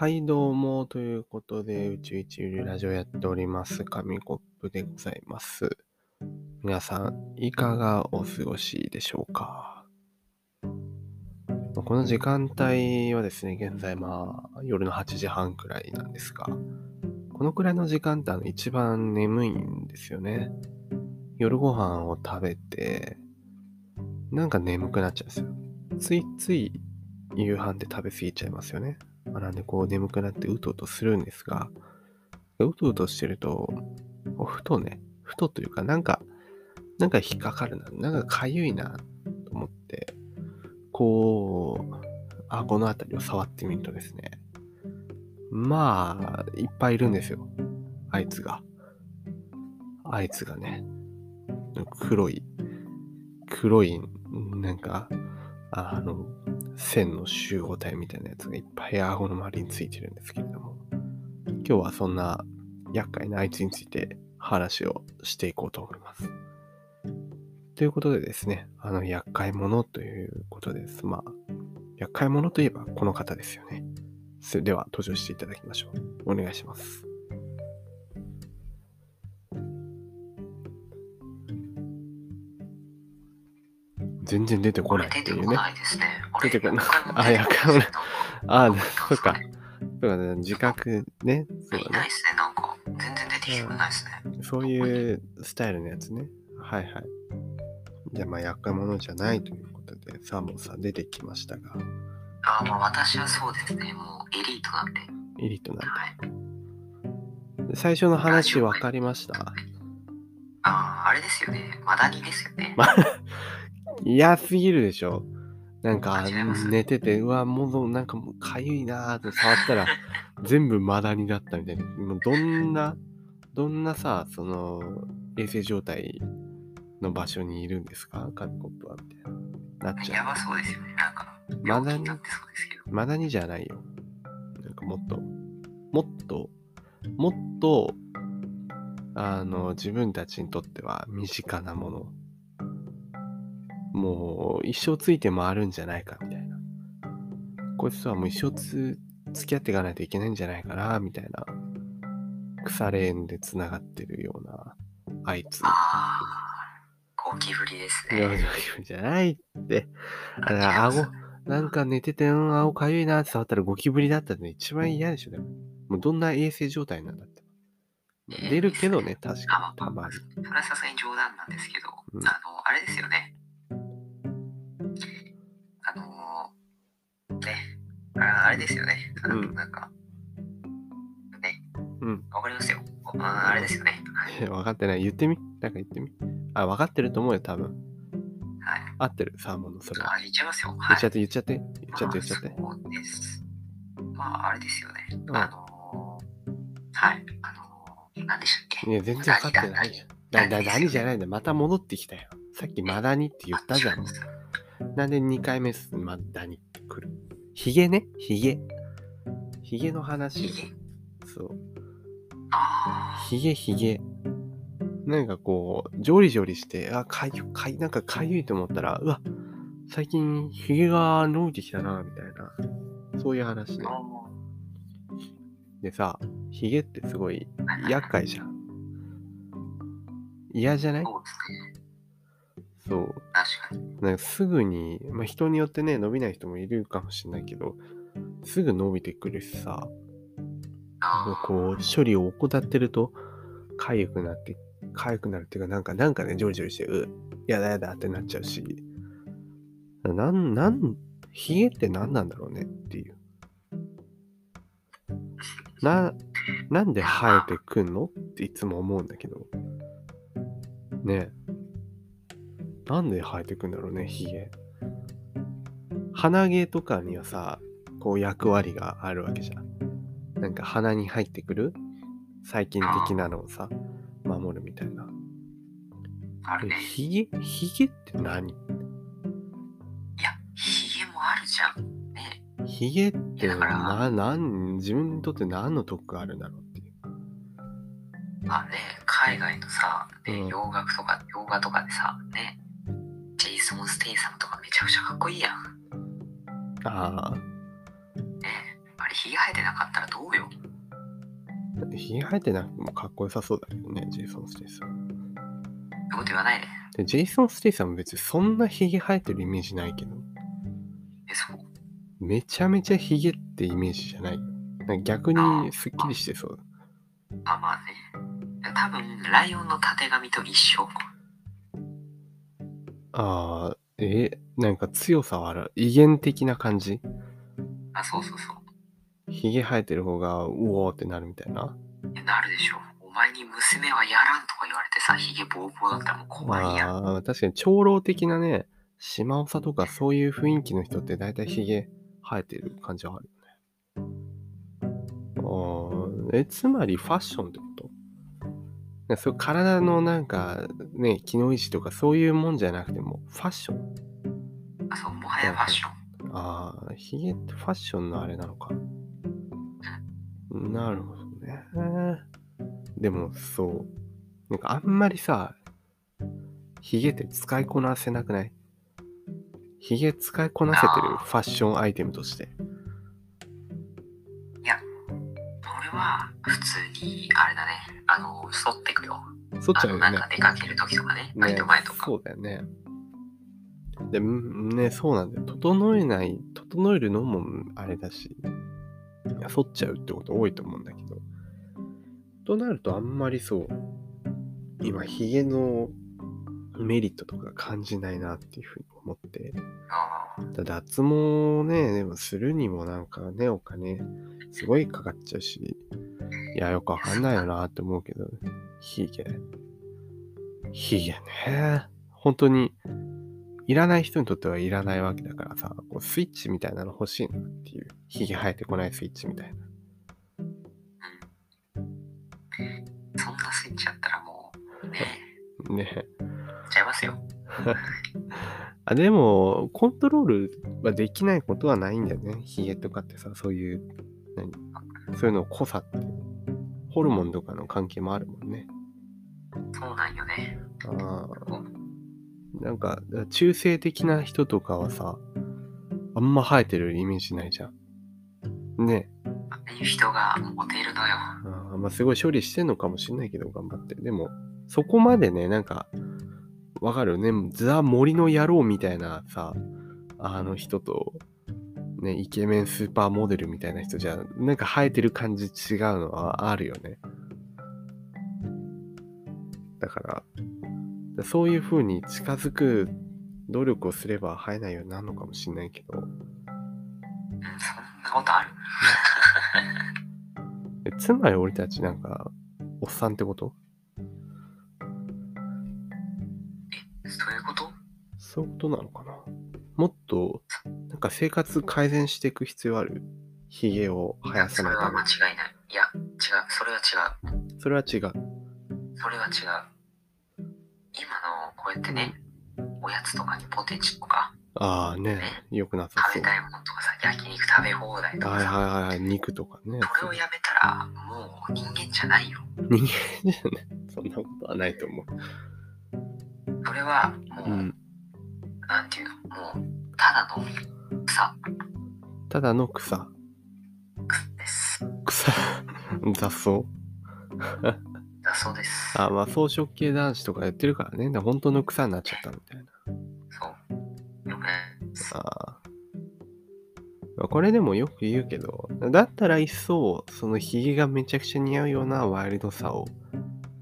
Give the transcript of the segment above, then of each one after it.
はい、どうも。ということで、宇宙一流ラジオやっております、紙コップでございます。皆さん、いかがお過ごしでしょうか？この時間帯はですね、現在まあ、夜の8時半くらいなんですが、このくらいの時間ってあの一番眠いんですよね。夜ご飯を食べて、なんか眠くなっちゃうんですよ。ついつい夕飯って食べ過ぎちゃいますよね。なんでこう眠くなってうとうとするんですが、うとうとしてると、ふとね、ふとというかなんか、なんか引っかかるな、なんかかゆいなと思って、こう、顎のあたりを触ってみるとですね、まあ、いっぱいいるんですよ。あいつが。あいつがね、黒い、黒い、なんか、あの、線の集合体みたいなやつがいっぱい顎の周りについてるんですけれども、今日はそんな厄介なあいつについて話をしていこうと思います。ということでですね、あの、厄介者ということです。まあ、厄介者といえばこの方ですよね。それでは登場していただきましょう。お願いします。全然出てこないっていうね。出てこないですね。出てこないあ、あ、厄介者。ああ、そっか。いそうだね、自覚ね。そうだね。ないですね、なんか。全然出てきてくれないですね。そういうスタイルのやつね。はいはい。じゃあまあ、厄介者じゃないということで、サーモンさん出てきましたが、あまあ私はそうですね。もうエリートなんで。エリートなんはい。で。最初の話分かりました？ああ、あれですよね。マダニですよね。ま嫌すぎるでしょ？なんか寝てて、うわ、もうなんかもうかゆいなーって触ったら 全部マダニだったみたいな。もうどんな、どんなさ、その衛生状態の場所にいるんですか？カッコップはみたいな。なっちゃやばそうですよね。なんか、マダニ。マダニじゃないよ。なんかもっと、もっと、もっと、あの、自分たちにとっては身近なもの。もう一生ついて回るんじゃないかみたいな。こいつとはもう一生つ付き合っていかないといけないんじゃないかなみたいな。腐れ縁でつながってるようなあいつ。ああ、ゴキブリですいやね。じゃないって。だから顎、なんか寝てて、うん、顎かゆいなって触ったらゴキブリだったの一番嫌でしょ。でももうどんな衛生状態なんだって。まあ出るけどね、確かに、たまに。それはさすがに冗談なんですけど、うんあの、あれですよね。ああれですよね。うんなんか、ね、うん。わかりますよ。ああれですよね。はい。分かってない。言ってみ？なんか言ってみ？あ、分かってると思うよ、多分。はい、合ってる、サーモンのそれは。あ、言っちゃいますよ。言はい。っちゃって、言っちゃって。言っちゃって、言っちゃって。まあそうです。まあ、あれですよね。うんあのはい。あの何でしたっけ？いや、全然分かってないよ。だ、だ、何じゃないんだよ。また戻ってきたよ。さっきマダニって言ったじゃん。なんで2回目す？マダニってくるヒゲねヒゲ。ヒゲの話よ。そう。あヒゲヒゲ。なんかこう、ジョリジョリして、あ、かゆ、かゆ、なんかかゆいと思ったら、うわ、最近ヒゲが伸びてきたな、みたいな。そういう話ねあ。。でさ、ヒゲってすごい厄介じゃん。嫌じゃない？そうですね。そう。確かに。なんかすぐに、まあ、人によってね、伸びない人もいるかもしれないけど、すぐ伸びてくるしさ、あこう、処理を怠ってると、痒くなって、痒くなるっていうか、なんか、なんかね、ジョリジョリして、う、やだやだってなっちゃうし、なん、なん、ヒゲって何なんだろうねっていう。な、なんで生えてくんの？っていつも思うんだけど。ねえ。なんで生えてくんだろうね、ヒゲ。鼻毛とかにはさ、こう役割があるわけじゃん。なんか鼻に入ってくる？細菌的なのをさ、守るみたいな。えあるね。ヒゲ？ヒゲって何？いや、ヒゲもあるじゃん。ね。ヒゲってな、なん、自分にとって何の得があるんだろうっていう。まあね、海外のさ、ねうん洋楽とか、洋画とかでさ、ね、テイサムとかめちゃくちゃかっこいいやん。ああ、ね、あ、あれ、ひげ生えてなかったらどうよ。ひげ生えてなくてもかっこよさそうだけどね、ジェイソン・ステイサム。そういうこと言わないで。で、ジェイソン・ステイサム別にそんなひげ生えてるイメージないけど、え、そう？めちゃめちゃひげってイメージじゃないよ。なんか逆にすっきりしてそう。あ、まあね。多分、ライオンのたてがみと一緒。ああ、え、なんか強さはある？威厳的な感じ？あ、そうそうそう。ひげ生えてる方が、うおーってなるみたいな？えなるでしょ。お前に娘はやらんとか言われてさ、ひげボーボーだったらもう怖いやん。ああ、確かに長老的なね、島長とかそういう雰囲気の人って大体ひげ生えてる感じはあるよね。ああ、え、つまりファッションってこと？ねそう体のなんかね、機能維持とかそういうもんじゃなくても、ファッションあ、そう、もはやファッション。ああ、ヒゲってファッションのあれなのか。なるほどね。でもそう。なんかあんまりさ、ヒゲって使いこなせなくない？ヒゲ使いこなせてるファッションアイテムとして。俺は普通に、あれだね、あの、剃ってくよ。そっちゃうよねなんか。出かける時とかね、バイねト前とか。そうだよね。で、んね、そうなんだよ。整えない、整えるのもあれだし、いや、剃っちゃうってこと多いと思うんだけど。となると、あんまりそう、今、ヒゲのメリットとか感じないなっていうふうに思って。脱毛ね、でもするにもなんかね、お金、すごいかかっちゃうし、いや、よくわかんないよなって思うけど、ヒゲ。ヒゲね。本当に、いらない人にとってはいらないわけだからさ、こうスイッチみたいなの欲しいなっていう。ヒゲ生えてこないスイッチみたいな。ーそんなスイッチあったらもう、ね、ね。やっちゃいますよ。あ、でも、コントロールはできないことはないんだよね。ヒゲとかってさ、そういう、何？そういうの濃さって、ホルモンとかの関係もあるもんね。そうなんよね。ああ。なんか、中性的な人とかはさ、あんま生えてるイメージないじゃん。ねああいう人がモテるのよ。あーまあ、すごい処理してんのかもしんないけど、頑張って。でも、そこまでね、なんか、わかる？ね。ザ・森の野郎みたいなさ、あの人と、ね、イケメンスーパーモデルみたいな人じゃ、なんか生えてる感じ違うのはあるよね。だから、そういう風に近づく努力をすれば生えないようになるのかもしんないけど、うん、そんなことある？えつまり俺たちなんか、おっさんってこと？そういうこと？そういうことなのかな？もっと、なんか生活改善していく必要あるヒゲを生やさそれはないために。間違いない。いや、違う。それは違う。それは違う。それは違う。今のこうやってね、おやつとかにポテチとか、ああね、よくなさそう。食べたいものとかさ、焼肉食べ放題とはいはいはい、肉とかね。それをやめたら、もう人間じゃないよ。人間じゃね、そんなことはないと思う。それは、もう、うん。なんていうの、もう、ただの草ただの草。です。草。雑草。だそうです。あまあ草食系男子とかやってるからね。だから本当の草になっちゃったみたいな。そう。よく。ああ。これでもよく言うけど、だったら一層、そのヒゲがめちゃくちゃ似合うようなワイルドさを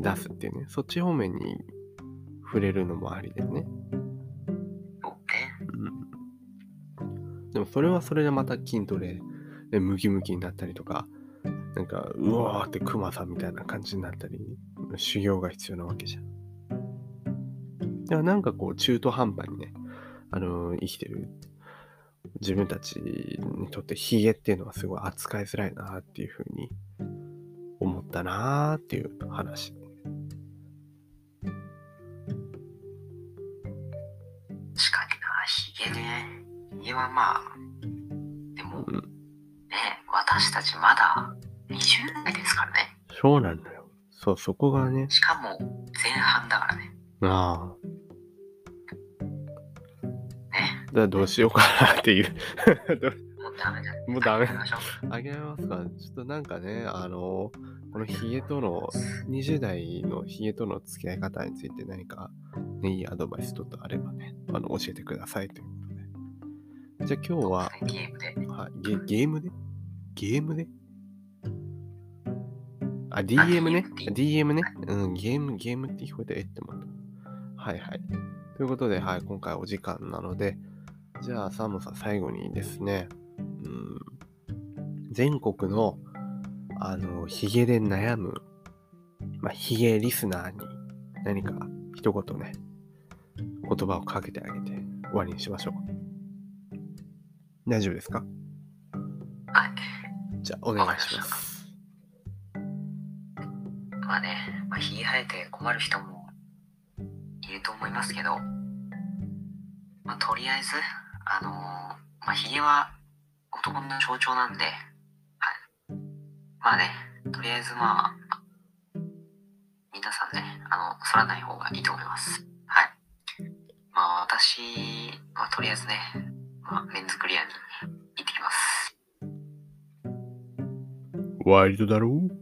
出すっていうね。そっち方面に触れるのもありだよね。でもそれはそれでまた筋トレでムキムキになったりとか、なんか、うわーってクマさんみたいな感じになったり、修行が必要なわけじゃん。だからなんかこう中途半端にね、あのー生きてる自分たちにとってヒゲっていうのはすごい扱いづらいなっていうふうに思ったなーっていう話。はまあ、でも、うん。ね、私たちまだ20代ですからね。そうなんだよ。そう、そこがね、しかも前半だからね。ああ。ね。だからどうしようかなっていう。もうダメだ。もうダメ諦めましょうあげますかちょっとなんかね、あの、このヒゲとの、20代のヒゲとの付き合い方について何か、ね、いいアドバイスとかあればね、あの、教えてくださいという。じゃあ今日は、ゲームで？はい、ゲゲームで？ゲームで？あ、DM ね？DM ね？うん、ゲーム、ゲームって聞こえて、えって思った。はいはい。ということで、はい、今回お時間なので、じゃあ、サムさん、最後にですね、うん、全国の、あの、ヒゲで悩む、まあ、ヒゲリスナーに何か一言ね、言葉をかけてあげて終わりにしましょう。大丈夫ですか？はい。じゃあ、お願いします。まあね、まあ、ひげ生えて困る人もいると思いますけど、まあ、とりあえず、あのーまあ、ひげは男の象徴なんで、はい。まあね、とりあえずまあ、皆さんね、あの、剃らない方がいいと思います。はい。まあ、私、まあ、とりあえずね、まあ、メンズクリアに行ってきます。ワイルドだろう？